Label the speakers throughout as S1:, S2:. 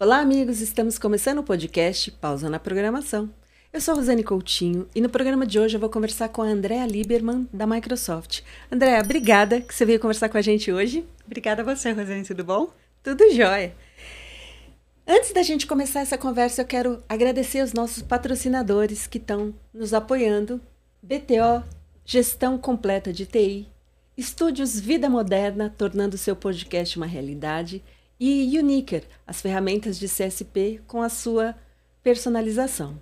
S1: Olá, amigos! Estamos começando o podcast Pausa na Programação. Eu sou a Rosane Coutinho e no programa de hoje eu vou conversar com a Andrea Lieberman, da Microsoft. Andrea, obrigada que você veio conversar com a gente hoje.
S2: Obrigada a você, Rosane, tudo bom?
S1: Tudo jóia! Antes da gente começar essa conversa, eu quero agradecer os nossos patrocinadores que estão nos apoiando. BTO, Gestão Completa de TI, Estúdios Vida Moderna, tornando seu podcast uma realidade – e Uniker, as ferramentas de CSP com a sua personalização.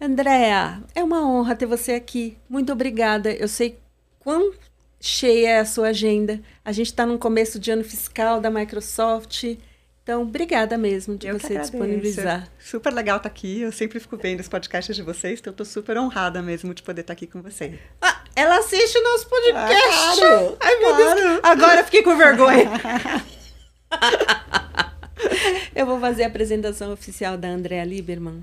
S1: Andréa, é uma honra ter você aqui. Muito obrigada. Eu sei quão cheia é a sua agenda. A gente está no começo de ano fiscal da Microsoft. Então, obrigada mesmo de
S2: eu
S1: você disponibilizar.
S2: Super legal estar tá aqui. Eu sempre fico vendo os podcasts de vocês, então estou super honrada mesmo de poder estar tá aqui com você.
S1: Ah, ela assiste o nosso podcast. Ah,
S2: claro,
S1: Ai, meu
S2: claro.
S1: Deus. Agora fiquei com vergonha. Eu vou fazer a apresentação oficial da Andrea Lieberman.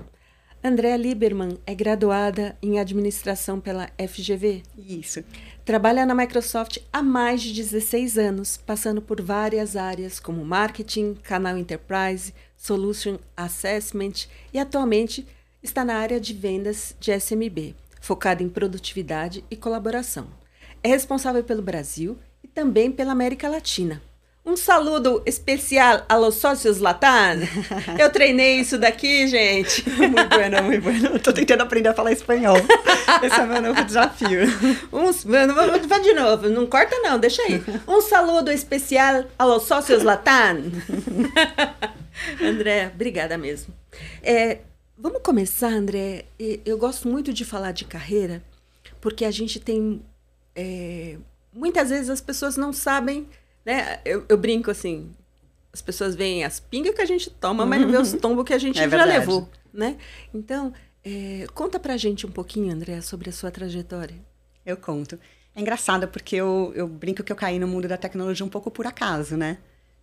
S1: Andrea Lieberman é graduada em administração pela FGV.
S2: Isso.
S1: Trabalha na Microsoft há mais de 16 anos, passando por várias áreas como marketing, canal enterprise, solution assessment e atualmente está na área de vendas de SMB, focada em produtividade e colaboração. É responsável pelo Brasil e também pela América Latina. Um saludo especial a los sócios Latam. Eu treinei isso daqui, gente.
S2: Muito bueno, muito bueno. Estou tentando aprender a falar espanhol. Esse é meu novo desafio.
S1: Um, vai de novo, não corta não, deixa aí. Um saludo especial a los sócios Latam. André, obrigada mesmo. É, vamos começar, André. Eu gosto muito de falar de carreira, porque a gente tem... É, muitas vezes as pessoas não sabem né? Eu, eu brinco assim, as pessoas veem as pingas que a gente toma, mas não vê os tombos que a gente
S2: é
S1: já levou, né? Então, é, conta pra gente um pouquinho, André, sobre a sua trajetória.
S2: Eu conto. É engraçado porque eu, eu brinco que eu caí no mundo da tecnologia um pouco por acaso, né?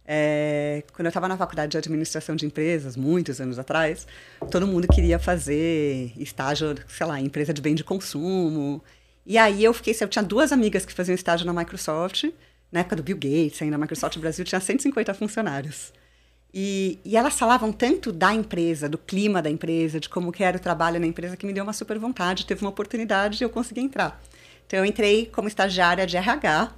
S2: É, quando eu estava na faculdade de administração de empresas, muitos anos atrás, todo mundo queria fazer estágio, sei lá, em empresa de bem de consumo. E aí eu fiquei, eu tinha duas amigas que faziam estágio na Microsoft na época do Bill Gates, ainda a Microsoft Brasil tinha 150 funcionários. E, e, elas falavam tanto da empresa, do clima da empresa, de como que era o trabalho na empresa, que me deu uma super vontade, teve uma oportunidade e eu consegui entrar. Então, eu entrei como estagiária de RH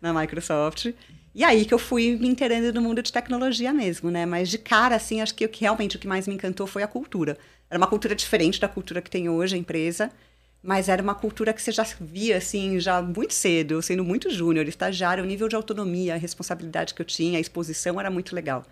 S2: na Microsoft. E aí que eu fui me inteirando no mundo de tecnologia mesmo, né? Mas de cara, assim, acho que que realmente o que mais me encantou foi a cultura. Era uma cultura diferente da cultura que tem hoje a empresa mas era uma cultura que você já via, assim, já muito cedo, eu sendo muito júnior, estagiário, o nível de autonomia, a responsabilidade que eu tinha, a exposição era muito legal.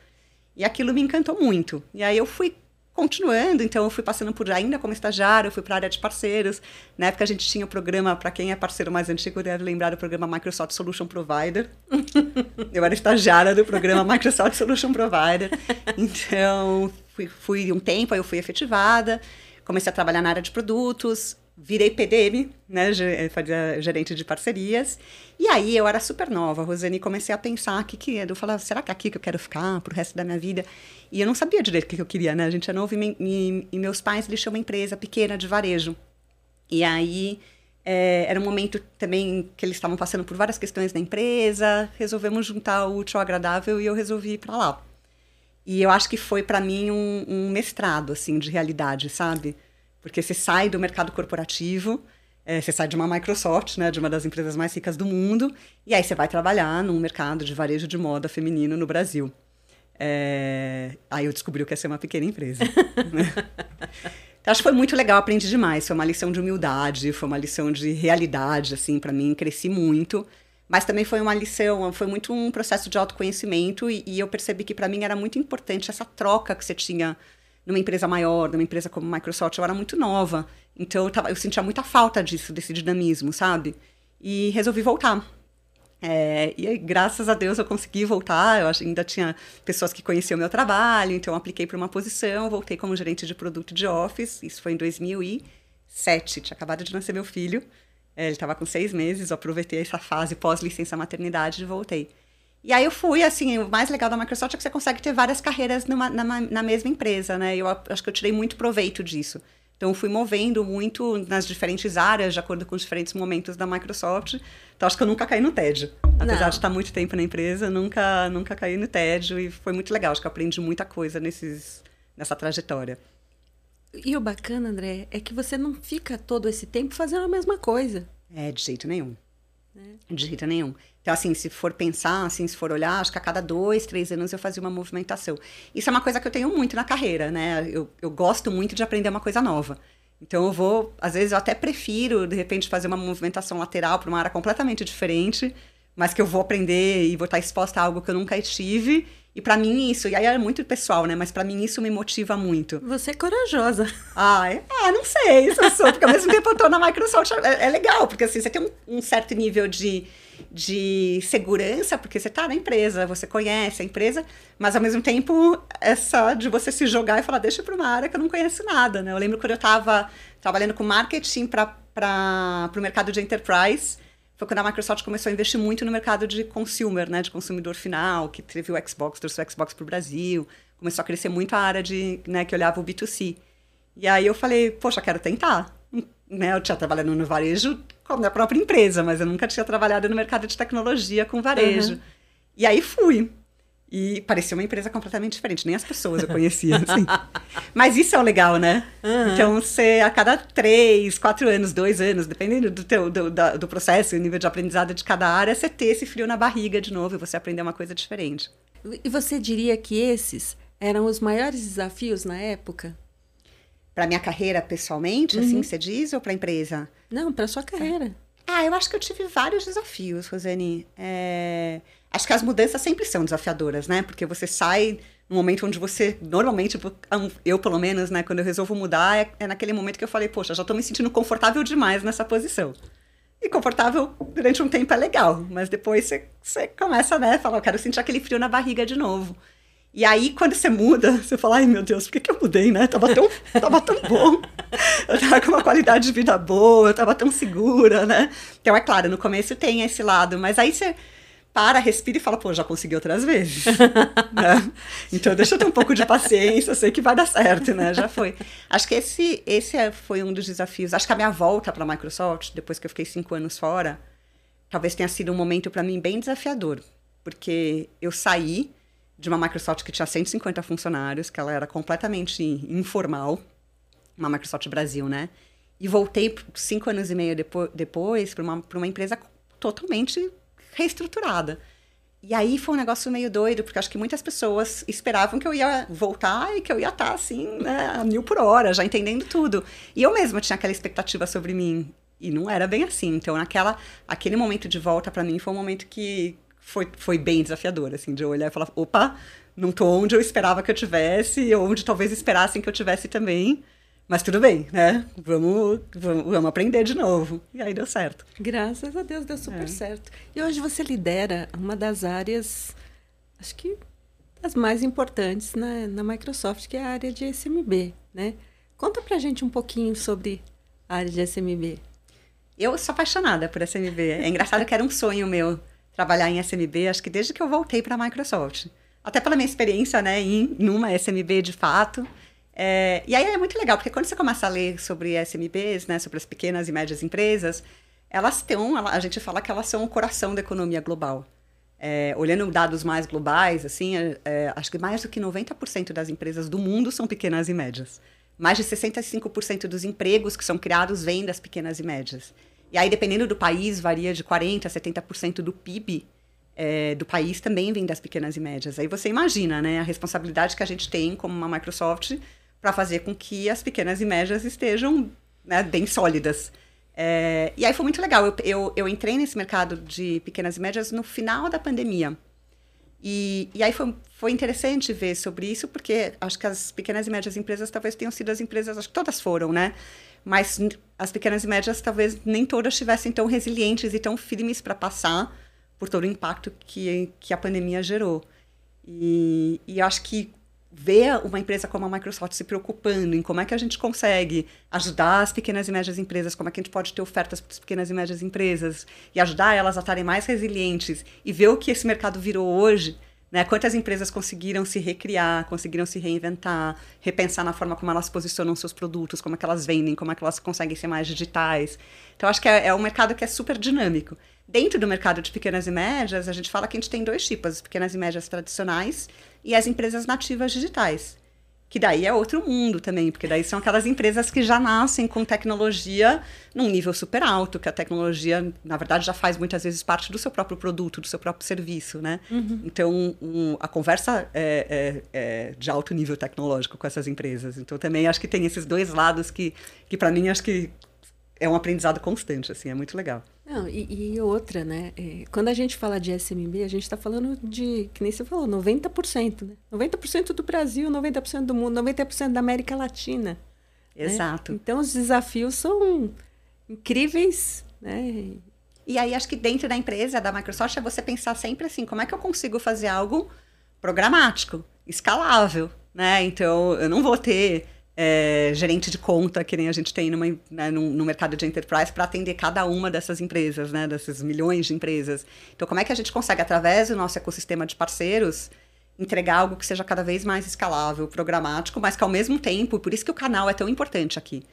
S2: E aquilo me encantou muito. E aí eu fui continuando, então eu fui passando por ainda como estagiário, eu fui para a área de parceiros. Na época a gente tinha o programa, para quem é parceiro mais antigo deve lembrar do programa Microsoft Solution Provider. eu era estagiária do programa Microsoft Solution Provider. Então fui, fui um tempo, aí eu fui efetivada, comecei a trabalhar na área de produtos, virei PDM, né, fazia gerente de parcerias. E aí eu era super nova, Rosane, e comecei a pensar o que que eu falava, será que é aqui que eu quero ficar pro resto da minha vida? E eu não sabia direito o que eu queria, né? A gente é novo e, e, e meus pais tinham uma empresa pequena de varejo. E aí é, era um momento também que eles estavam passando por várias questões na empresa, resolvemos juntar o útil ao agradável e eu resolvi ir para lá. E eu acho que foi para mim um, um mestrado assim de realidade, sabe? Porque você sai do mercado corporativo, é, você sai de uma Microsoft, né, de uma das empresas mais ricas do mundo, e aí você vai trabalhar num mercado de varejo de moda feminino no Brasil. É... Aí eu descobri o que é ser uma pequena empresa. né? Então, acho que foi muito legal, aprendi demais. Foi uma lição de humildade, foi uma lição de realidade, assim, para mim, cresci muito. Mas também foi uma lição, foi muito um processo de autoconhecimento e, e eu percebi que para mim era muito importante essa troca que você tinha numa empresa maior, numa empresa como Microsoft, eu era muito nova. Então eu, tava, eu sentia muita falta disso, desse dinamismo, sabe? E resolvi voltar. É, e aí, graças a Deus, eu consegui voltar. Eu ainda tinha pessoas que conheciam meu trabalho, então apliquei para uma posição, voltei como gerente de produto de Office. Isso foi em 2007. Tinha acabado de nascer meu filho. É, ele estava com seis meses. Eu aproveitei essa fase pós-licença maternidade e voltei. E aí eu fui, assim, o mais legal da Microsoft é que você consegue ter várias carreiras numa, na, na mesma empresa, né? Eu acho que eu tirei muito proveito disso. Então, eu fui movendo muito nas diferentes áreas, de acordo com os diferentes momentos da Microsoft. Então, acho que eu nunca caí no tédio. Apesar
S1: Não.
S2: de estar muito tempo na empresa, nunca, nunca caí no tédio e foi muito legal. Acho que eu aprendi muita coisa nesses, nessa trajetória.
S1: E o bacana, André, é que você não fica todo esse tempo fazendo a mesma coisa.
S2: É, de jeito nenhum. De jeito nenhum. Então, assim, se for pensar, assim, se for olhar, acho que a cada dois, três anos eu fazia uma movimentação. Isso é uma coisa que eu tenho muito na carreira, né? Eu, eu gosto muito de aprender uma coisa nova. Então, eu vou, às vezes, eu até prefiro, de repente, fazer uma movimentação lateral para uma área completamente diferente, mas que eu vou aprender e vou estar exposta a algo que eu nunca estive. E para mim isso, e aí é muito pessoal, né? Mas para mim isso me motiva muito.
S1: Você é corajosa.
S2: Ah, é, ah, não sei se eu sou, porque ao mesmo tempo eu tô na Microsoft, é, é legal, porque assim, você tem um, um, certo nível de, de segurança, porque você tá na empresa, você conhece a empresa, mas ao mesmo tempo essa de você se jogar e falar, deixa para uma área que eu não conheço nada, né? Eu lembro quando eu tava trabalhando com marketing para o mercado de enterprise, foi quando a Microsoft começou a investir muito no mercado de consumer, né, de consumidor final, que teve o Xbox, trouxe o Xbox para o Brasil, começou a crescer muito a área de, né, que olhava o B2C. E aí eu falei, poxa, quero tentar. Né, eu tinha trabalhado no varejo com a minha própria empresa, mas eu nunca tinha trabalhado no mercado de tecnologia com varejo. Uhum. E aí fui. E parecia uma empresa completamente diferente, nem as pessoas eu conhecia, assim. Mas isso é o legal, né? Uhum. Então, você, a cada três, quatro anos, dois anos, dependendo do, teu, do, da, do processo e nível de aprendizado de cada área, você ter esse frio na barriga de novo e você aprender uma coisa diferente.
S1: E você diria que esses eram os maiores desafios na época?
S2: Para minha carreira pessoalmente, uhum. assim, você diz, ou para a empresa?
S1: Não, para sua carreira.
S2: Ah, eu acho que eu tive vários desafios, Rosane. É... Acho que as mudanças sempre são desafiadoras, né? Porque você sai no momento onde você, normalmente, eu pelo menos, né, quando eu resolvo mudar, é, é naquele momento que eu falei, poxa, já tô me sentindo confortável demais nessa posição. E confortável durante um tempo é legal, mas depois você, você começa, né, falar, eu quero sentir aquele frio na barriga de novo. E aí, quando você muda, você fala, ai meu Deus, por que, que eu mudei, né? Tava tão, tava tão bom. Eu tava com uma qualidade de vida boa, eu tava tão segura, né? Então, é claro, no começo tem esse lado, mas aí você para, respira e fala, pô, já consegui outras vezes. né? Então, deixa eu ter um pouco de paciência, sei que vai dar certo, né? Já foi. Acho que esse, esse é, foi um dos desafios. Acho que a minha volta para a Microsoft, depois que eu fiquei cinco anos fora, talvez tenha sido um momento para mim bem desafiador, porque eu saí de uma Microsoft que tinha 150 funcionários, que ela era completamente informal, uma Microsoft Brasil, né? E voltei cinco anos e meio depois, depois para uma, uma empresa totalmente reestruturada. E aí foi um negócio meio doido, porque acho que muitas pessoas esperavam que eu ia voltar e que eu ia estar assim, né, a mil por hora, já entendendo tudo. E eu mesma tinha aquela expectativa sobre mim. E não era bem assim. Então, naquela, aquele momento de volta para mim foi um momento que foi, foi bem desafiador, assim, de eu olhar e falar: opa, não tô onde eu esperava que eu tivesse, ou onde talvez esperassem que eu tivesse também. Mas tudo bem, né? Vamos, vamos, vamos, aprender de novo. E aí deu certo.
S1: Graças a Deus deu super é. certo. E hoje você lidera uma das áreas, acho que das mais importantes na, na Microsoft, que é a área de SMB, né? Conta pra gente um pouquinho sobre a área de SMB.
S2: Eu sou apaixonada por SMB. É engraçado que era um sonho meu trabalhar em SMB, acho que desde que eu voltei para a Microsoft. Até pela minha experiência, né, em, uma SMB de fato. É, e aí é muito legal, porque quando você começa a ler sobre SMBs, né, sobre as pequenas e médias empresas, elas têm, a gente fala que elas são o coração da economia global. É, olhando dados mais globais, assim, é, é acho que mais do que 90% das empresas do mundo são pequenas e médias. Mais de 65% dos empregos que são criados vêm das pequenas e médias. E aí, dependendo do país, varia de 40% a 70% do PIB é, do país também vem das pequenas e médias. Aí você imagina, né, a responsabilidade que a gente tem como uma Microsoft para fazer com que as pequenas e médias estejam né, bem sólidas. É, e aí foi muito legal. Eu, eu, eu, entrei nesse mercado de pequenas e médias no final da pandemia. E, e aí foi, foi interessante ver sobre isso, porque acho que as pequenas e médias empresas talvez tenham sido as empresas, acho que todas foram, né? Mas as pequenas e médias talvez nem todas estivessem tão resilientes e tão firmes para passar por todo o impacto que, que a pandemia gerou. E, e acho que ver uma empresa como a Microsoft se preocupando em como é que a gente consegue ajudar as pequenas e médias empresas, como é que a gente pode ter ofertas para as pequenas e médias empresas e ajudar elas a estarem mais resilientes e ver o que esse mercado virou hoje, Né? Quantas empresas conseguiram se recriar, conseguiram se reinventar, repensar na forma como elas posicionam seus produtos, como é que elas vendem, como é que elas conseguem ser mais digitais. Então, acho que é, é um mercado que é super dinâmico. Dentro do mercado de pequenas e médias, a gente fala que a gente tem dois tipos, as pequenas e médias tradicionais e as empresas nativas digitais. Que daí é outro mundo também, porque daí são aquelas empresas que já nascem com tecnologia num nível super alto, que a tecnologia, na verdade, já faz muitas vezes parte do seu próprio produto, do seu próprio serviço, né? Uhum. Então, um, a conversa é, é, é, de alto nível tecnológico com essas empresas. Então, também acho que tem esses dois lados que, que para mim, acho que é um aprendizado constante, assim, é muito legal.
S1: Não, e, e outra, né? É, quando a gente fala de SMB, a gente está falando de, que nem você falou, 90%, né? 90% do Brasil, 90% do mundo, 90% da América Latina.
S2: Né? Exato.
S1: Né? Então, os desafios são incríveis, né?
S2: E aí, acho que dentro da empresa, da Microsoft, é você pensar sempre assim, como é que eu consigo fazer algo programático, escalável, né? Então, eu não vou ter é, gerente de conta, que nem a gente tem numa, né, no, mercado de enterprise, para atender cada uma dessas empresas, né, dessas milhões de empresas. Então, como é que a gente consegue, através do nosso ecossistema de parceiros, entregar algo que seja cada vez mais escalável, programático, mas que ao mesmo tempo, por isso que o canal é tão importante aqui.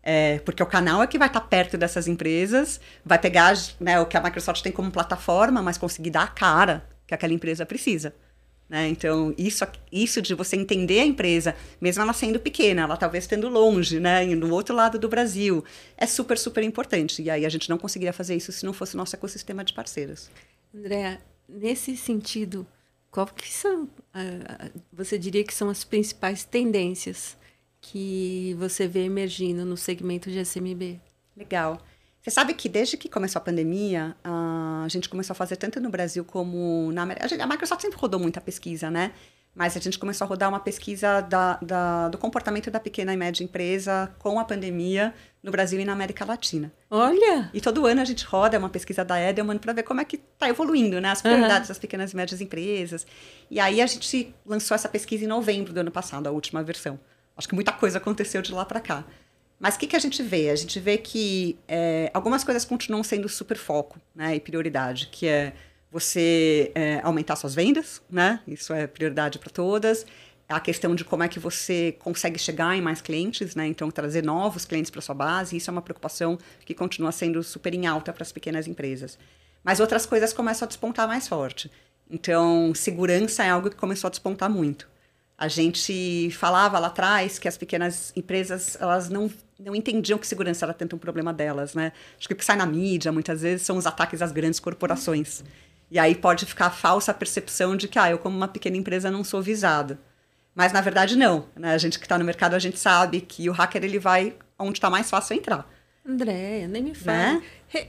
S2: É, porque o canal é que vai estar perto dessas empresas, vai pegar né, o que a Microsoft tem como plataforma, mas conseguir dar a cara que aquela empresa precisa. Né? Então, isso, isso de você entender a empresa, mesmo ela sendo pequena, ela talvez estando longe, né? no outro lado do Brasil, é super, super importante. E aí a gente não conseguiria fazer isso se não fosse o nosso ecossistema de parceiros.
S1: Andréa, nesse sentido, qual que são, uh, você diria que são as principais tendências que você vê emergindo no segmento de SMB?
S2: Legal. Você sabe que desde que começou a pandemia, a gente começou a fazer tanto no Brasil como na América. A Microsoft sempre rodou muita pesquisa, né? Mas a gente começou a rodar uma pesquisa da, da, do comportamento da pequena e média empresa com a pandemia no Brasil e na América Latina.
S1: Olha!
S2: E todo ano a gente roda uma pesquisa da Edelman para ver como é que está evoluindo, né? As prioridades uhum. das pequenas e médias empresas. E aí a gente lançou essa pesquisa em novembro do ano passado, a última versão. Acho que muita coisa aconteceu de lá para cá. Mas o que, que a gente vê? A gente vê que é, algumas coisas continuam sendo super foco né, e prioridade, que é você é, aumentar suas vendas, né? Isso é prioridade para todas. A questão de como é que você consegue chegar em mais clientes, né? Então, trazer novos clientes para sua base, isso é uma preocupação que continua sendo super em alta para as pequenas empresas. Mas outras coisas começam a despontar mais forte. Então, segurança é algo que começou a despontar muito. A gente falava lá atrás que as pequenas empresas elas não, não entendiam que segurança era tanto um problema delas, né? Acho que o que sai na mídia muitas vezes são os ataques às grandes corporações. E aí pode ficar a falsa percepção de que ah, eu como uma pequena empresa não sou visada. Mas na verdade não. Né? A gente que está no mercado a gente sabe que o hacker ele vai onde está mais fácil entrar.
S1: Andréia, nem me fala. Né? Re...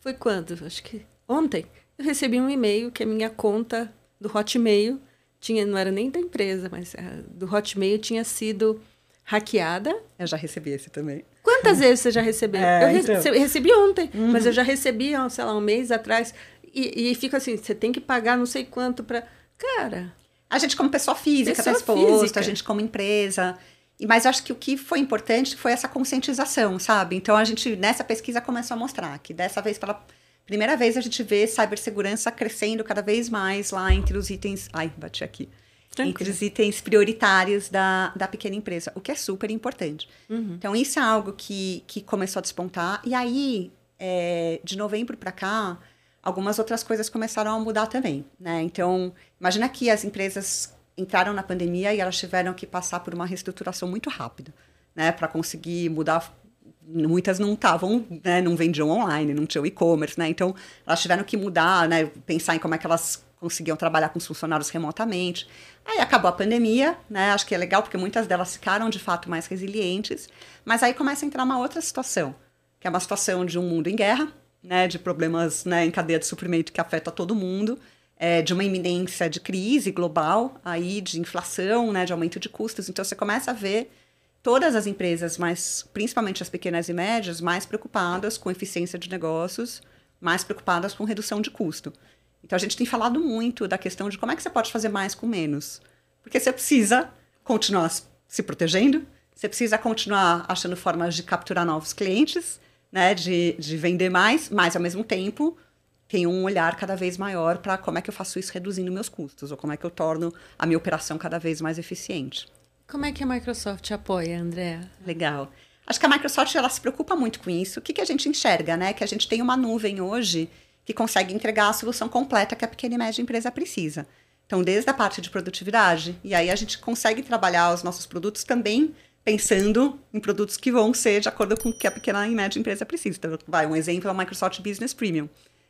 S1: Foi quando? Acho que ontem. Eu recebi um e-mail que a minha conta do Hotmail tinha, não era nem da empresa, mas uh, do Hotmail tinha sido hackeada.
S2: Eu já recebi esse também.
S1: Quantas vezes você já recebeu? É, eu então. recebi ontem, uhum. mas eu já recebi, sei lá, um mês atrás. E, e fica assim, você tem que pagar não sei quanto para... Cara...
S2: A gente como pessoa física está exposto, física. a gente como empresa... Mas acho que o que foi importante foi essa conscientização, sabe? Então a gente, nessa pesquisa, começou a mostrar que dessa vez, pela primeira vez a gente vê cibersegurança crescendo cada vez mais lá entre os itens. Ai, bati aqui. Tranquilo. Entre os itens prioritários da, da pequena empresa, o que é super importante. Uhum. Então, isso é algo que, que começou a despontar. E aí, é, de novembro para cá, algumas outras coisas começaram a mudar também. Né? Então, imagina que as empresas entraram na pandemia e elas tiveram que passar por uma reestruturação muito rápida. Né, para conseguir mudar muitas não estavam, né, não vendiam online, não tinham e-commerce, né? Então, elas tiveram que mudar, né, pensar em como é que elas conseguiam trabalhar com os funcionários remotamente. Aí acabou a pandemia, né? Acho que é legal porque muitas delas ficaram de fato mais resilientes, mas aí começa a entrar uma outra situação, que é uma situação de um mundo em guerra, né, de problemas, né, em cadeia de suprimento que afeta todo mundo. É, de uma iminência de crise global, aí de inflação, né, de aumento de custos. Então você começa a ver todas as empresas, mas principalmente as pequenas e médias, mais preocupadas com eficiência de negócios, mais preocupadas com redução de custo. Então a gente tem falado muito da questão de como é que você pode fazer mais com menos. Porque você precisa continuar se protegendo, você precisa continuar achando formas de capturar novos clientes, né, de, de vender mais, mas ao mesmo tempo tenho um olhar cada vez maior para como é que eu faço isso reduzindo meus custos, ou como é que eu torno a minha operação cada vez mais eficiente.
S1: Como é que a Microsoft apoia, Andréa?
S2: Legal. Acho que a Microsoft ela se preocupa muito com isso. O que, que a gente enxerga, né? Que a gente tem uma nuvem hoje que consegue entregar a solução completa que a pequena e média empresa precisa. Então, desde a parte de produtividade, e aí a gente consegue trabalhar os nossos produtos também pensando em produtos que vão ser de acordo com o que a pequena e média empresa precisa. Então, vai, um exemplo é o Microsoft Business Premium.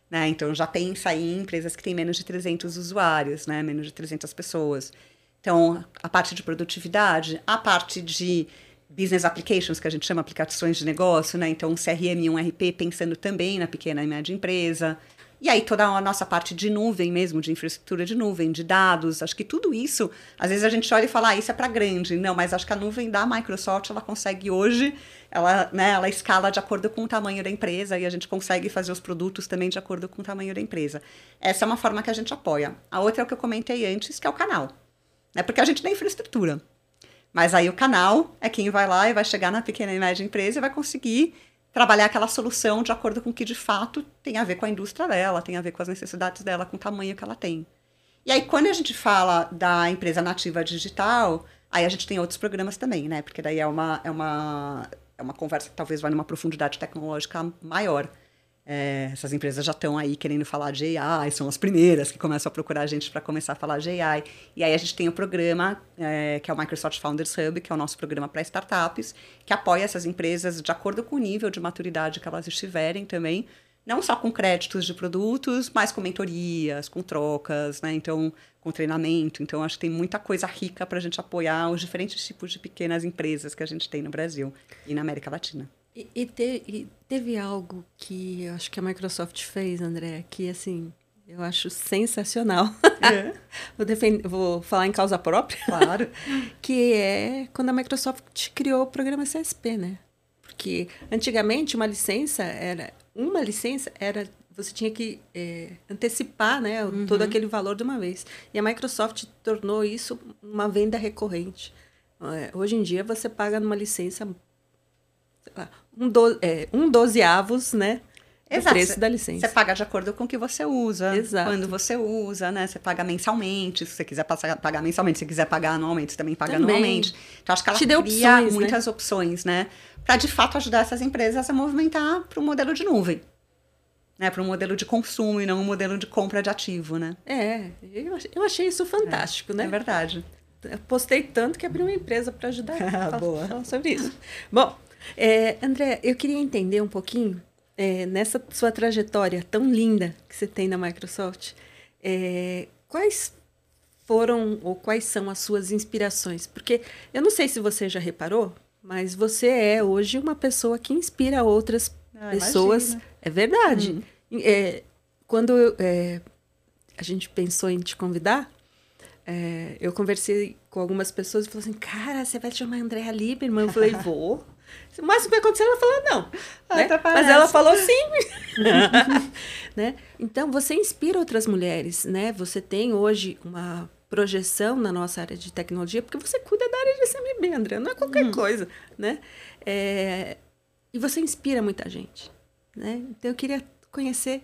S2: Né? Então, já pensa em empresas que têm menos de 300 usuários, né? menos de 300 pessoas. Então, a parte de produtividade, a parte de business applications, que a gente chama aplicações de negócio, né? Então, um CRM e um RP pensando também na pequena e média empresa. E aí, toda a nossa parte de nuvem mesmo, de infraestrutura de nuvem, de dados, acho que tudo isso, às vezes a gente olha e fala, ah, isso é para grande. Não, mas acho que a nuvem da Microsoft, ela consegue hoje, ela, né, ela escala de acordo com o tamanho da empresa e a gente consegue fazer os produtos também de acordo com o tamanho da empresa. Essa é uma forma que a gente apoia. A outra é o que eu comentei antes, que é o canal. Né? Porque a gente tem infraestrutura. Mas aí o canal é quem vai lá e vai chegar na pequena e média empresa e vai conseguir trabalhar aquela solução de acordo com o que de fato tem a ver com a indústria dela, tem a ver com as necessidades dela, com o tamanho que ela tem. E aí, quando a gente fala da empresa nativa digital, aí a gente tem outros programas também, né? Porque daí é uma, é uma, é uma conversa que talvez vai numa profundidade tecnológica maior. É, essas empresas já estão aí querendo falar de AI, são as primeiras que começam a procurar a gente para começar a falar de AI. E aí a gente tem o programa, é, que é o Microsoft Founders Hub, que é o nosso programa para startups, que apoia essas empresas de acordo com o nível de maturidade que elas estiverem também, não só com créditos de produtos, mas com mentorias, com trocas, né? Então, com treinamento. Então, acho que tem muita coisa rica para a gente apoiar os diferentes tipos de pequenas empresas que a gente tem no Brasil e na América Latina.
S1: E, e, te, e, teve algo que eu acho que a Microsoft fez, André, que assim, eu acho sensacional. É. vou, defend, vou falar em causa própria.
S2: Claro.
S1: que é quando a Microsoft criou o programa CSP, né? Porque antigamente uma licença era. Uma licença era. Você tinha que é, antecipar né, uhum. todo aquele valor de uma vez. E a Microsoft tornou isso uma venda recorrente. É, hoje em dia você paga numa licença um, do, é, um dozeavos, né? Exato. preço cê, da licença.
S2: Você paga de acordo com o que você usa.
S1: Exato.
S2: Quando você usa, né? Você paga mensalmente. Se você quiser passar, pagar mensalmente, se quiser pagar anualmente, você também paga também. anualmente. Então, acho que ela Te cria opções, né? muitas né? opções, né? Para, de fato, ajudar essas empresas a movimentar para o modelo de nuvem. Né, para um modelo de consumo e não um modelo de compra de ativo, né?
S1: É, eu achei isso fantástico,
S2: é,
S1: né?
S2: É verdade.
S1: Eu postei tanto que abri uma empresa para ajudar
S2: a
S1: falar, falar sobre isso. Bom, é, André, eu queria entender um pouquinho, é, nessa sua trajetória tão linda que você tem na Microsoft, é, quais foram ou quais são as suas inspirações? Porque eu não sei se você já reparou, mas você é hoje uma pessoa que inspira outras ah, pessoas. Imagina. É verdade. Hum. É, quando é, a gente pensou em te convidar, é, eu conversei com algumas pessoas e falei assim, cara, você vai chamar Andréa Lieberman? Eu falei, vou. O máximo que vai acontecer, ela falou não. Ah, né? Mas ela falou sim. né? Então, você inspira outras mulheres, né? Você tem hoje uma projeção na nossa área de tecnologia, porque você cuida da área de SMB, André, não é qualquer uhum. coisa, né? É... E você inspira muita gente, né? Então, eu queria conhecer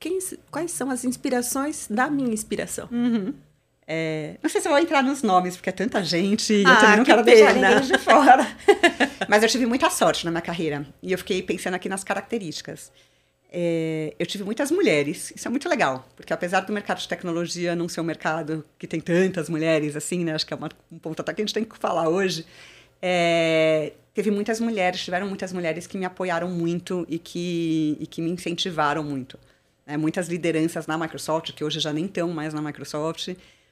S1: quem, quais são as inspirações da minha inspiração.
S2: Uhum. É, não sei se eu vou entrar nos nomes, porque é tanta gente e ah, eu também não que quero pena. deixar ninguém de fora. Mas eu tive muita sorte na minha carreira. E eu fiquei pensando aqui nas características. É, eu tive muitas mulheres, isso é muito legal, porque apesar do mercado de tecnologia não ser um mercado que tem tantas mulheres assim, né? Acho que é uma, um ponto até que a gente tem que falar hoje. É, teve muitas mulheres, tiveram muitas mulheres que me apoiaram muito e que, e que me incentivaram muito. É, muitas lideranças na Microsoft, que hoje já nem estão mais na Microsoft,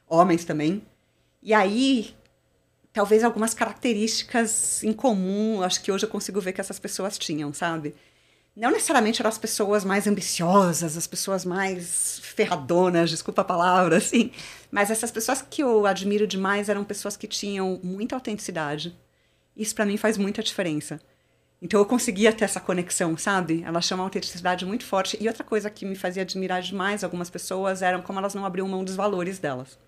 S2: homens também. E aí, talvez algumas características em comum, acho que hoje eu consigo ver que essas pessoas tinham, sabe? Não necessariamente eram as pessoas mais ambiciosas, as pessoas mais ferradonas, desculpa a palavra, assim, mas essas pessoas que eu admiro demais eram pessoas que tinham muita autenticidade. Isso para mim faz muita diferença. Então eu conseguia ter essa conexão, sabe? Ela chama uma autenticidade muito forte. E outra coisa que me fazia admirar demais algumas pessoas eram como elas não abriam mão dos valores delas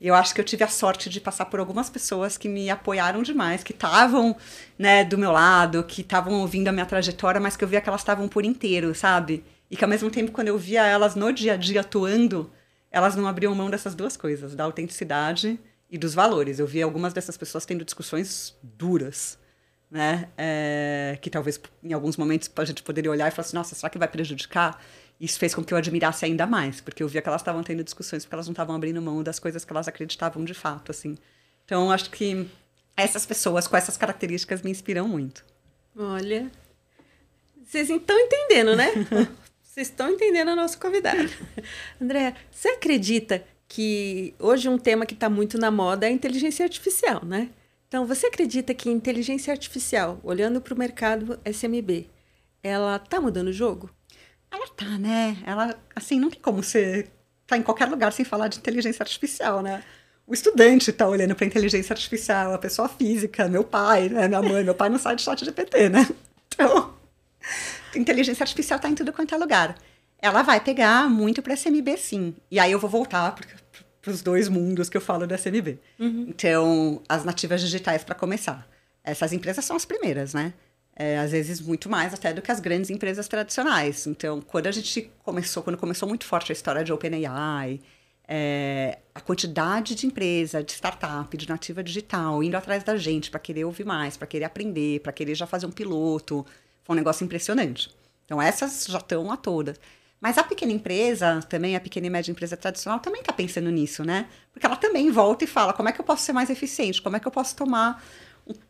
S2: eu acho que eu tive a sorte de passar por algumas pessoas que me apoiaram demais, que estavam né, do meu lado, que estavam ouvindo a minha trajetória, mas que eu via que elas estavam por inteiro, sabe? E que ao mesmo tempo, quando eu via elas no dia a dia atuando, elas não abriam mão dessas duas coisas, da autenticidade e dos valores. Eu via algumas dessas pessoas tendo discussões duras, né? É, que talvez em alguns momentos a gente poderia olhar e falar assim, nossa, será que vai prejudicar? Isso fez com que eu admirasse ainda mais, porque eu via que elas estavam tendo discussões porque elas não estavam abrindo mão das coisas que elas acreditavam de fato, assim. Então, acho que essas pessoas com essas características me inspiram muito.
S1: Olha, vocês estão entendendo, né? vocês estão entendendo a nossa convidada. André, você acredita que hoje um tema que está muito na moda é a inteligência artificial, né? Então, você acredita que inteligência artificial, olhando para o mercado SMB, ela está mudando o jogo?
S2: Ela tá, né? Ela, assim, não tem como você tá em qualquer lugar sem falar de inteligência artificial, né? O estudante está olhando para inteligência artificial, a pessoa física, meu pai, né? minha mãe, meu pai não sai de chat de PT, né? Então, inteligência artificial está em tudo quanto é lugar. Ela vai pegar muito para SMB, sim. E aí eu vou voltar para os dois mundos que eu falo da SMB. Uhum. Então, as nativas digitais, para começar. Essas empresas são as primeiras, né? É, às vezes muito mais até do que as grandes empresas tradicionais. Então, quando a gente começou, quando começou muito forte a história de OpenAI, é, a quantidade de empresa, de startup, de nativa digital, indo atrás da gente para querer ouvir mais, para querer aprender, para querer já fazer um piloto, foi um negócio impressionante. Então, essas já estão a todas. Mas a pequena empresa, também a pequena e média empresa tradicional, também está pensando nisso, né? Porque ela também volta e fala: como é que eu posso ser mais eficiente? Como é que eu posso tomar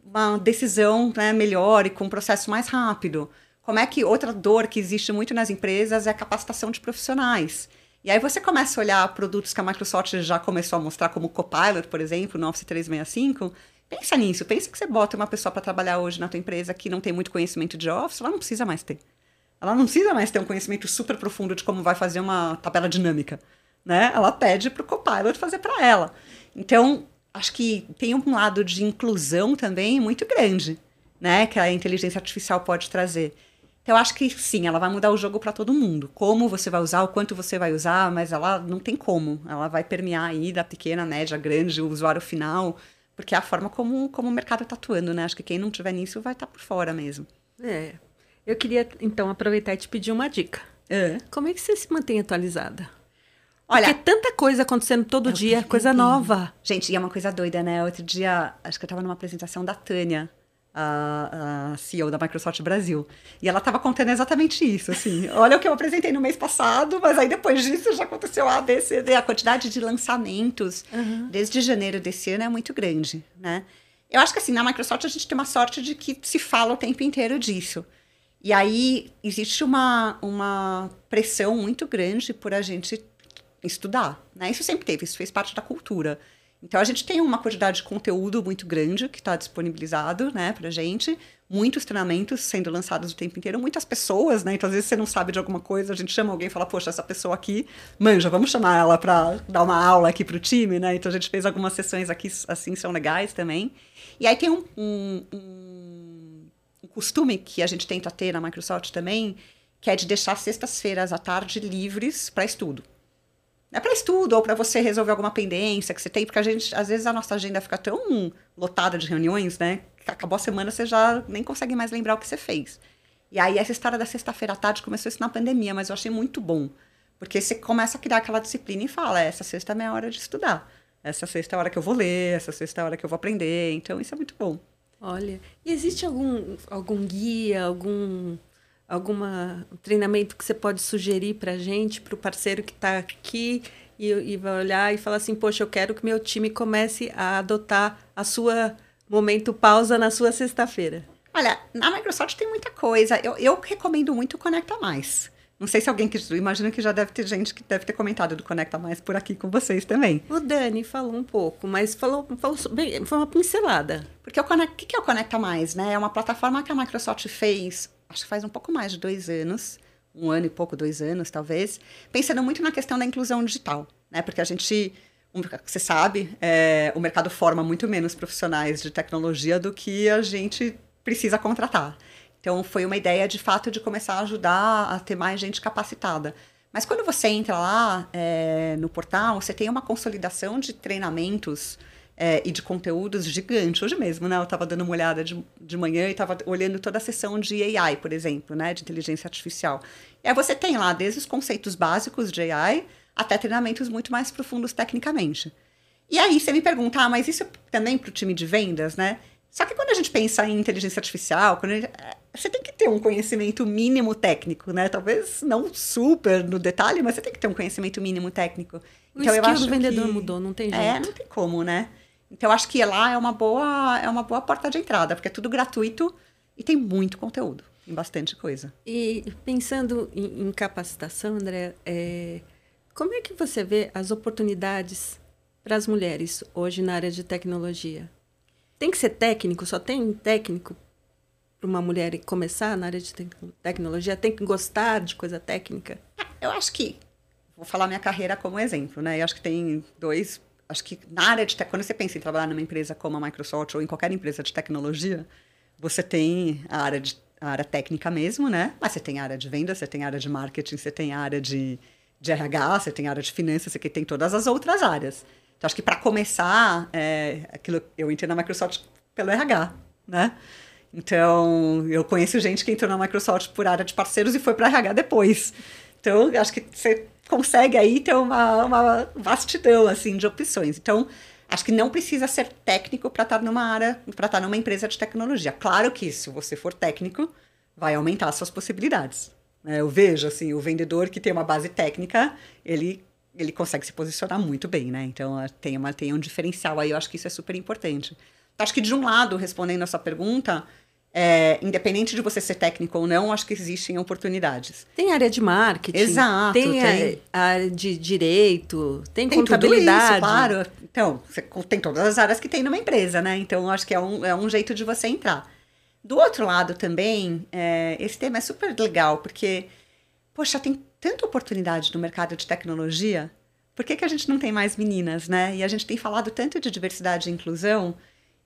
S2: uma decisão né, melhor e com um processo mais rápido. Como é que outra dor que existe muito nas empresas é a capacitação de profissionais. E aí você começa a olhar produtos que a Microsoft já começou a mostrar, como o Copilot, por exemplo, no Office 365. Pensa nisso, pensa que você bota uma pessoa para trabalhar hoje na tua empresa que não tem muito conhecimento de Office, ela não precisa mais ter. Ela não precisa mais ter um conhecimento super profundo de como vai fazer uma tabela dinâmica, né? Ela pede para o Copilot fazer para ela. Então, acho que tem um lado de inclusão também muito grande, né? Que a inteligência artificial pode trazer. Então, eu acho que sim, ela vai mudar o jogo para todo mundo. Como você vai usar, o quanto você vai usar, mas ela não tem como. Ela vai permear aí da pequena, média, grande, o usuário final, porque é a forma como, como o mercado está atuando, né? Acho que quem não tiver nisso vai estar tá por fora mesmo.
S1: É. Eu queria, então, aproveitar e te pedir uma dica. É. Como é que você se mantém atualizada? Olha, Porque é tanta coisa acontecendo todo é dia, coisa nova.
S2: Gente, e é uma coisa doida, né? Outro dia, acho que eu estava numa apresentação da Tânia, a, a, CEO da Microsoft Brasil. E ela estava contando exatamente isso, assim. Olha o que eu apresentei no mês passado, mas aí depois disso já aconteceu A, B, C, D. A quantidade de lançamentos uhum. desde janeiro desse ano é muito grande, né? Eu acho que assim, na Microsoft a gente tem uma sorte de que se fala o tempo inteiro disso. E aí existe uma, uma pressão muito grande por a gente estudar, né? Isso sempre teve, isso fez parte da cultura. Então a gente tem uma quantidade de conteúdo muito grande que está disponibilizado, né, pra gente, muitos treinamentos sendo lançados o tempo inteiro, muitas pessoas, né? Então às vezes você não sabe de alguma coisa, a gente chama alguém e fala, poxa, essa pessoa aqui, manja, vamos chamar ela para dar uma aula aqui pro time, né? Então a gente fez algumas sessões aqui, assim, são legais também. E aí tem um, um, um, um costume que a gente tenta ter na Microsoft também, que é de deixar sextas-feiras à tarde livres para estudo é para estudo ou para você resolver alguma pendência que você tem, porque a gente, às vezes a nossa agenda fica tão lotada de reuniões, né? Que acabou a semana você já nem consegue mais lembrar o que você fez. E aí essa história da sexta-feira à tarde começou isso na pandemia, mas eu achei muito bom. Porque você começa a criar aquela disciplina e fala, essa sexta é a minha hora de estudar. Essa sexta é a hora que eu vou ler, essa sexta é a hora que eu vou aprender. Então isso é muito bom.
S1: Olha, e existe algum, algum guia, algum alguma treinamento que você pode sugerir para a gente, para o parceiro que está aqui e, e, vai olhar e falar assim, poxa, eu quero que meu time comece a adotar a sua momento pausa na sua sexta-feira?
S2: Olha, na Microsoft tem muita coisa. Eu, eu recomendo muito o Conecta Mais. Não sei se alguém que. Imagino que já deve ter gente que deve ter comentado do Conecta Mais por aqui com vocês também.
S1: O Dani falou um pouco, mas falou, falou bem, foi uma pincelada.
S2: Porque o, Conecta, o que é o Conecta Mais? Né? É uma plataforma que a Microsoft fez acho que faz um pouco mais de dois anos, um ano e pouco, dois anos talvez, pensando muito na questão da inclusão digital, né? Porque a gente, você sabe, é, o mercado forma muito menos profissionais de tecnologia do que a gente precisa contratar. Então foi uma ideia de fato de começar a ajudar a ter mais gente capacitada. Mas quando você entra lá é, no portal, você tem uma consolidação de treinamentos é, e de conteúdos gigante. Hoje mesmo, né? Eu estava dando uma olhada de, de manhã e estava olhando toda a sessão de AI, por exemplo, né? De inteligência artificial. E aí você tem lá desde os conceitos básicos de AI até treinamentos muito mais profundos tecnicamente. E aí você me pergunta, ah, mas isso também para o time de vendas, né? Só que quando a gente pensa em inteligência artificial, gente, é, você tem que ter um conhecimento mínimo técnico, né? Talvez não super no detalhe, mas você tem que ter um conhecimento mínimo técnico.
S1: O então, skill do vendedor que... mudou, não tem é, jeito.
S2: É, não tem como, né? Então, acho que lá é uma boa, é uma boa porta de entrada, porque é tudo gratuito e tem muito conteúdo, tem bastante coisa.
S1: E pensando em, em capacitação, André, é, como é que você vê as oportunidades para as mulheres hoje na área de tecnologia? Tem que ser técnico? Só tem técnico para uma mulher começar na área de te tecnologia? Tem que gostar de coisa técnica?
S2: Eu acho que vou falar minha carreira como exemplo, né? Eu acho que tem dois acho que na área de quando você pensa em trabalhar numa empresa como a Microsoft ou em qualquer empresa de tecnologia, você tem a área de a área técnica mesmo, né? Mas você tem a área de venda, você tem a área de marketing, você tem a área de, de RH, você tem a área de finanças, você tem todas as outras áreas. Então, acho que para começar, é, aquilo, eu entrei na Microsoft pelo RH, né? Então, eu conheço gente que entrou na Microsoft por área de parceiros e foi para RH depois. Então, acho que você consegue aí ter uma, uma vastidão assim de opções. Então, acho que não precisa ser técnico para estar numa área, para estar numa empresa de tecnologia. Claro que se você for técnico, vai aumentar as suas possibilidades. Né? Eu vejo assim, o vendedor que tem uma base técnica, ele ele consegue se posicionar muito bem, né? Então tem uma tem um diferencial aí. Eu acho que isso é super importante. Acho que de um lado, respondendo a sua pergunta, é, independente de você ser técnico ou não, acho que existem oportunidades.
S1: Tem área de marketing.
S2: Exato.
S1: Tem, tem. A, área de direito, tem, tem contabilidade. Isso,
S2: claro. Então, você tem todas as áreas que tem numa empresa, né? Então, acho que é um, é um jeito de você entrar. Do outro lado também, é, esse tema é super legal, porque, poxa, tem tanta oportunidade no mercado de tecnologia. Por que, que a gente não tem mais meninas, né? E a gente tem falado tanto de diversidade e inclusão.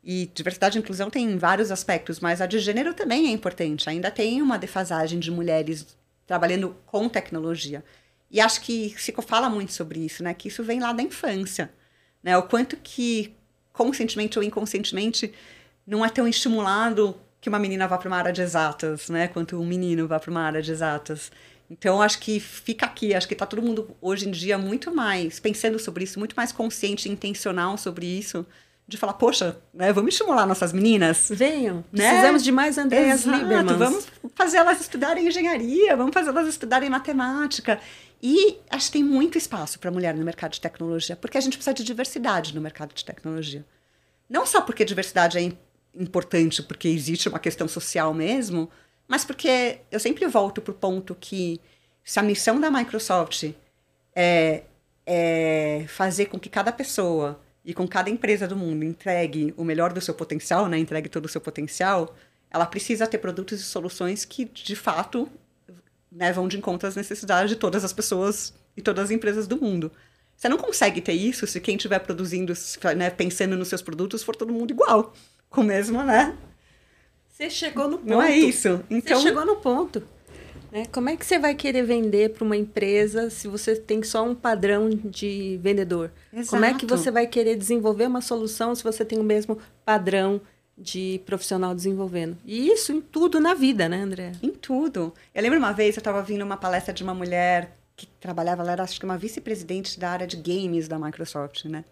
S2: E diversidade e inclusão tem vários aspectos, mas a de gênero também é importante. Ainda tem uma defasagem de mulheres trabalhando com tecnologia. E acho que se fala muito sobre isso, né? Que isso vem lá da infância, né? O quanto que conscientemente ou inconscientemente não é tão estimulado que uma menina vá para uma área de exatas, né? Quanto um menino vá para uma área de exatas. Então acho que fica aqui, acho que está todo mundo hoje em dia muito mais pensando sobre isso, muito mais consciente intencional sobre isso de falar, poxa, né, vamos estimular nossas meninas.
S1: Venham, né? precisamos de mais Andréas Lieberman.
S2: Vamos fazer elas estudarem engenharia, vamos fazer elas estudarem matemática. E acho que tem muito espaço para mulher no mercado de tecnologia, porque a gente precisa de diversidade no mercado de tecnologia. Não só porque diversidade é importante, porque existe uma questão social mesmo, mas porque eu sempre volto para o ponto que se a missão da Microsoft é, é fazer com que cada pessoa e com cada empresa do mundo entregue o melhor do seu potencial, né, entregue todo o seu potencial, ela precisa ter produtos e soluções que, de fato, né, vão de encontro às necessidades de todas as pessoas e todas as empresas do mundo. Você não consegue ter isso se quem estiver produzindo, né, pensando nos seus produtos, for todo mundo igual. Com o mesmo, né?
S1: Você chegou no ponto.
S2: Não é isso.
S1: Então... Você chegou no ponto. Né? Como é que você vai querer vender para uma empresa se você tem só um padrão de vendedor? Exato. Como é que você vai querer desenvolver uma solução se você tem o mesmo padrão de profissional desenvolvendo? E isso em tudo na vida, né, André?
S2: Em tudo. Eu lembro uma vez, eu estava vindo uma palestra de uma mulher que trabalhava, ela era acho que uma vice-presidente da área de games da Microsoft, né?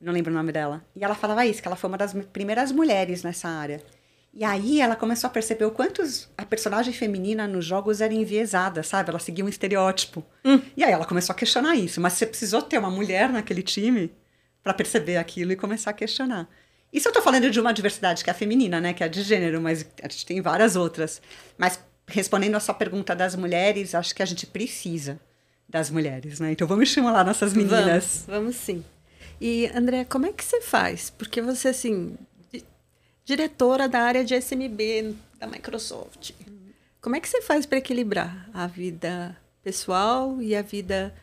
S2: Não lembro o nome dela. E ela falava isso, que ela foi uma das primeiras mulheres nessa área. E aí ela começou a perceber o quanto a personagem feminina nos jogos era enviesada, sabe? Ela seguia um estereótipo. Hum. E aí ela começou a questionar isso. Mas você precisou ter uma mulher naquele time para perceber aquilo e começar a questionar. Isso eu tô falando de uma diversidade que é a feminina, né? Que é de gênero, mas a gente tem várias outras. Mas respondendo a sua pergunta das mulheres, acho que a gente precisa das mulheres, né? Então vamos estimular nossas meninas.
S1: Vamos, vamos sim. E, André, como é que você faz? Porque você, assim, diretora da área de SMB da Microsoft. Como é que você faz para equilibrar a vida pessoal e a vida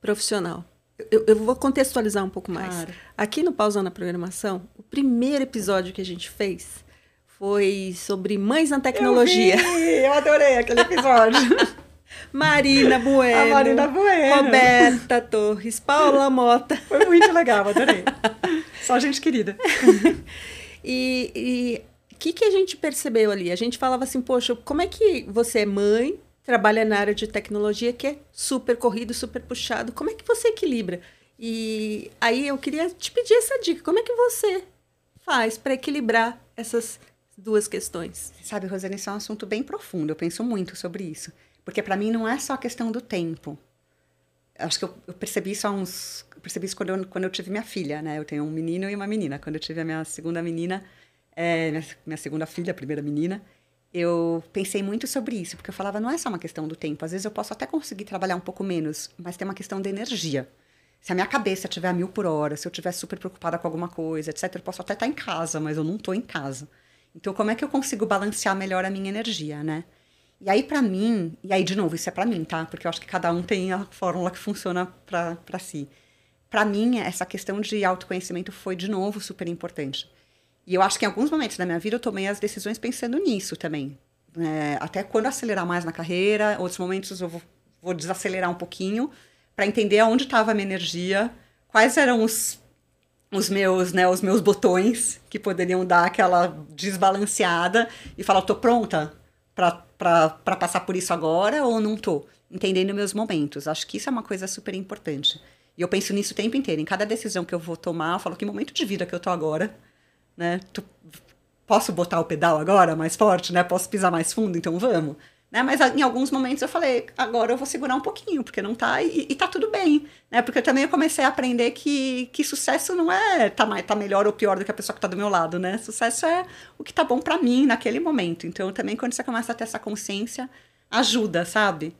S1: profissional? Eu, eu, vou contextualizar um pouco mais. Claro. Aqui no Pausando a Programação, o primeiro episódio que a gente fez foi sobre mães na tecnologia.
S2: Eu, vi, eu adorei aquele episódio.
S1: Marina Bueno.
S2: A Marina Bueno.
S1: Roberta Torres, Paula Mota.
S2: Foi muito legal, adorei. Só gente querida.
S1: e o que, que a gente percebeu ali? A gente falava assim, poxa, como é que você é mãe, trabalha na área de tecnologia, que é super corrido, super puxado, como é que você equilibra? E aí eu queria te pedir essa dica, como é que você faz para equilibrar essas duas questões?
S2: Sabe, Rosane, isso é um assunto bem profundo, eu penso muito sobre isso. Porque para mim não é só questão do tempo. Acho que eu, eu percebi isso há uns. Percebi isso quando eu, quando eu tive minha filha, né? Eu tenho um menino e uma menina. Quando eu tive a minha segunda menina, é, minha, minha segunda filha, a primeira menina, eu pensei muito sobre isso, porque eu falava, não é só uma questão do tempo. Às vezes eu posso até conseguir trabalhar um pouco menos, mas tem uma questão de energia. Se a minha cabeça estiver a mil por hora, se eu estiver super preocupada com alguma coisa, etc., eu posso até estar em casa, mas eu não estou em casa. Então, como é que eu consigo balancear melhor a minha energia, né? E aí, para mim, e aí, de novo, isso é para mim, tá? Porque eu acho que cada um tem a fórmula que funciona para si. Para mim, essa questão de autoconhecimento foi, de novo, super importante. E eu acho que em alguns momentos da minha vida eu tomei as decisões pensando nisso também. É, até quando acelerar mais na carreira, outros momentos eu vou, vou desacelerar um pouquinho para entender aonde estava a minha energia, quais eram os, os meus, né, os meus botões que poderiam dar aquela desbalanceada e falar, tô pronta, para passar por isso agora ou não tô? Entendendo meus momentos. Acho que isso é uma coisa super importante. E eu penso nisso o tempo inteiro. Em cada decisão que eu vou tomar, eu falo que momento de vida que eu tô agora, né? Posso botar o pedal agora mais forte, né? Posso pisar mais fundo, então vamos. Né? Mas em alguns momentos eu falei, agora eu vou segurar um pouquinho, porque não tá, e, e tá tudo bem. Né? Porque também eu comecei a aprender que, que sucesso não é tá, tá melhor ou pior do que a pessoa que tá do meu lado, né? Sucesso é o que tá bom para mim naquele momento. Então também quando você começa a ter essa consciência, ajuda, sabe?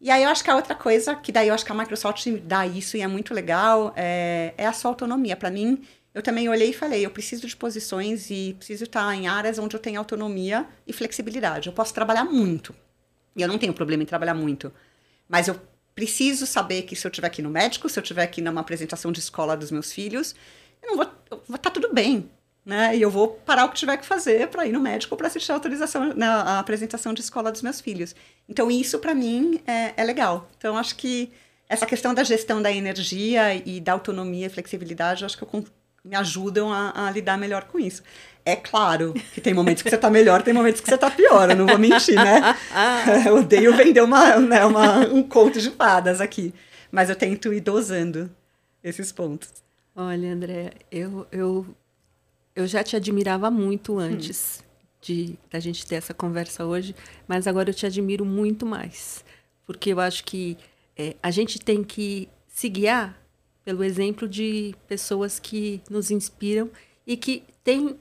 S2: E aí eu acho que a outra coisa, que daí eu acho que a Microsoft dá isso e é muito legal, é, é a sua autonomia. Para mim, eu também olhei e falei, eu preciso de posições e preciso estar em áreas onde eu tenho autonomia e flexibilidade. Eu posso trabalhar muito. E eu não tenho problema em trabalhar muito. Mas eu preciso saber que se eu estiver aqui no médico, se eu estiver aqui numa apresentação de escola dos meus filhos, eu não vou, estar tá tudo bem, né? E eu vou parar o que tiver que fazer para ir no médico para assistir a autorização, né, a apresentação de escola dos meus filhos. Então isso para mim é, é legal. Então acho que essa questão da gestão da energia e da autonomia e flexibilidade, acho que eu me ajudam a, a, lidar melhor com isso. É claro que tem momentos que você está melhor, tem momentos que você está pior, eu não vou mentir, né? Eu odeio vender uma, né, uma, um conto de fadas aqui, mas eu tento ir dosando esses pontos.
S1: Olha, André, eu, eu, eu já te admirava muito antes hum. de da gente ter essa conversa hoje, mas agora eu te admiro muito mais, porque eu acho que é, a gente tem que se guiar pelo exemplo de pessoas que nos inspiram e que têm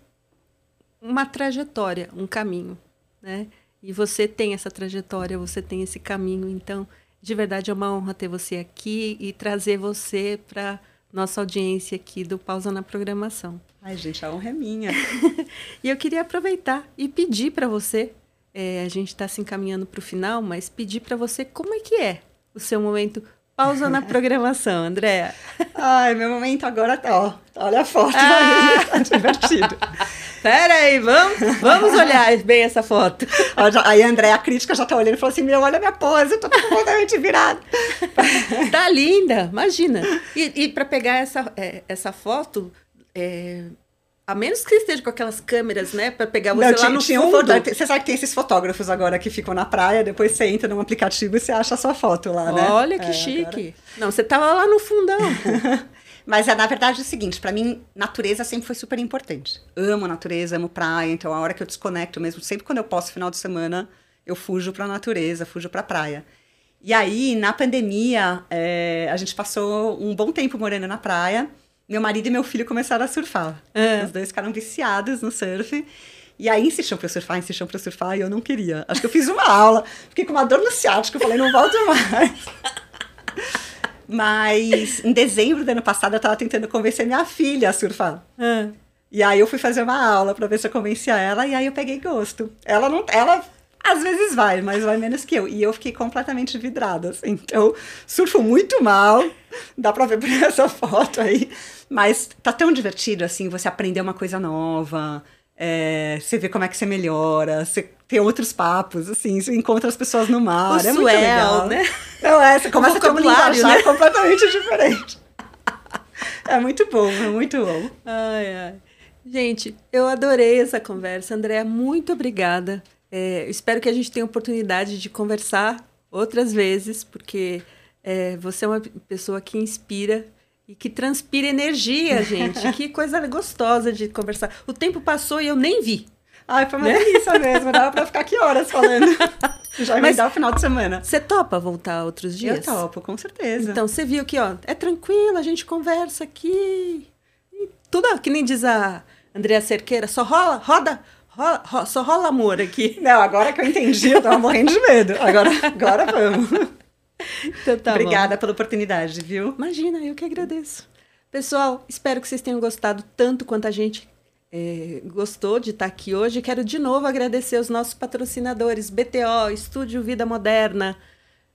S1: uma trajetória, um caminho, né? E você tem essa trajetória, você tem esse caminho, então, de verdade é uma honra ter você aqui e trazer você para nossa audiência aqui do Pausa na Programação.
S2: Ai, gente, a honra é minha.
S1: e eu queria aproveitar e pedir para você, é, a gente está se encaminhando para o final, mas pedir para você como é que é o seu momento Pausa na programação, Andréa.
S2: Ai, meu momento agora tá, ó. Olha a foto ah. aí, tá divertido.
S1: Pera aí, vamos, vamos olhar bem essa foto.
S2: Aí a Andréa, a crítica, já tá olhando e falou assim, meu, olha a minha pose, eu tô completamente virada.
S1: Tá linda, imagina. E, e para pegar essa, é, essa foto, é, a menos que esteja com aquelas câmeras, né, para pegar você não, lá tinha, no tinha fundo. Um,
S2: você sabe que tem esses fotógrafos agora que ficam na praia, depois você entra num aplicativo e você acha a sua foto lá, né?
S1: Olha que é, chique. Agora... Não, você tava lá no fundão.
S2: Mas é, na verdade é o seguinte, para mim, natureza sempre foi super importante. Amo natureza, amo praia, então a hora que eu desconecto mesmo, sempre quando eu posso, final de semana, eu fujo pra natureza, fujo pra praia. E aí, na pandemia, é, a gente passou um bom tempo morando na praia, meu marido e meu filho começaram a surfar. É. Os dois ficaram viciados no surf. E aí insistiam pra eu surfar, insistiam pra eu surfar, e eu não queria. Acho que eu fiz uma aula, fiquei com uma dor no ciático, eu falei, não volto mais. Mas em dezembro do ano passado eu tava tentando convencer minha filha a surfar. É. E aí eu fui fazer uma aula para ver se eu convencia ela, e aí eu peguei gosto. Ela não. Ela às vezes vai, mas vai menos que eu. E eu fiquei completamente vidrada, assim. Então, surfo muito mal. Dá pra ver por essa foto aí. Mas tá tão divertido, assim, você aprender uma coisa nova. É, você vê como é que você melhora, você tem outros papos, assim, você encontra as pessoas no mar,
S1: o
S2: é
S1: swell,
S2: muito legal.
S1: né?
S2: Então, é, você começa a ter um linguajar
S1: né?
S2: completamente diferente. É muito bom, é muito bom.
S1: Ai, ai. Gente, eu adorei essa conversa. Andréa, muito obrigada. É, espero que a gente tenha oportunidade de conversar outras vezes, porque é, você é uma pessoa que inspira e que transpira energia, gente. que coisa gostosa de conversar. O tempo passou e eu nem vi.
S2: Ai, foi uma
S1: Né?
S2: delícia mesmo, dava pra ficar aqui horas falando. Já
S1: Mas-
S2: emendar o final de semana.
S1: Você topa voltar outros dias?
S2: Eu topo, com certeza.
S1: Então, você viu que, ó, é tranquilo, a gente conversa aqui. E tudo, que nem diz a Andrea Cerqueira, só rola, roda, rola, ro- só rola amor aqui.
S2: Não, agora que eu entendi, eu tava morrendo de medo. Agora, agora vamos.
S1: Então, tá bom.
S2: Obrigada pela oportunidade, viu?
S1: Imagina, eu que agradeço. Pessoal, espero que vocês tenham gostado tanto quanto a gente eh, gostou de estar aqui hoje. Quero de novo agradecer os nossos patrocinadores, BTO, Estúdio Vida Moderna,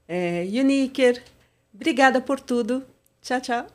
S1: eh, Uniker. Obrigada por tudo. Tchau, tchau.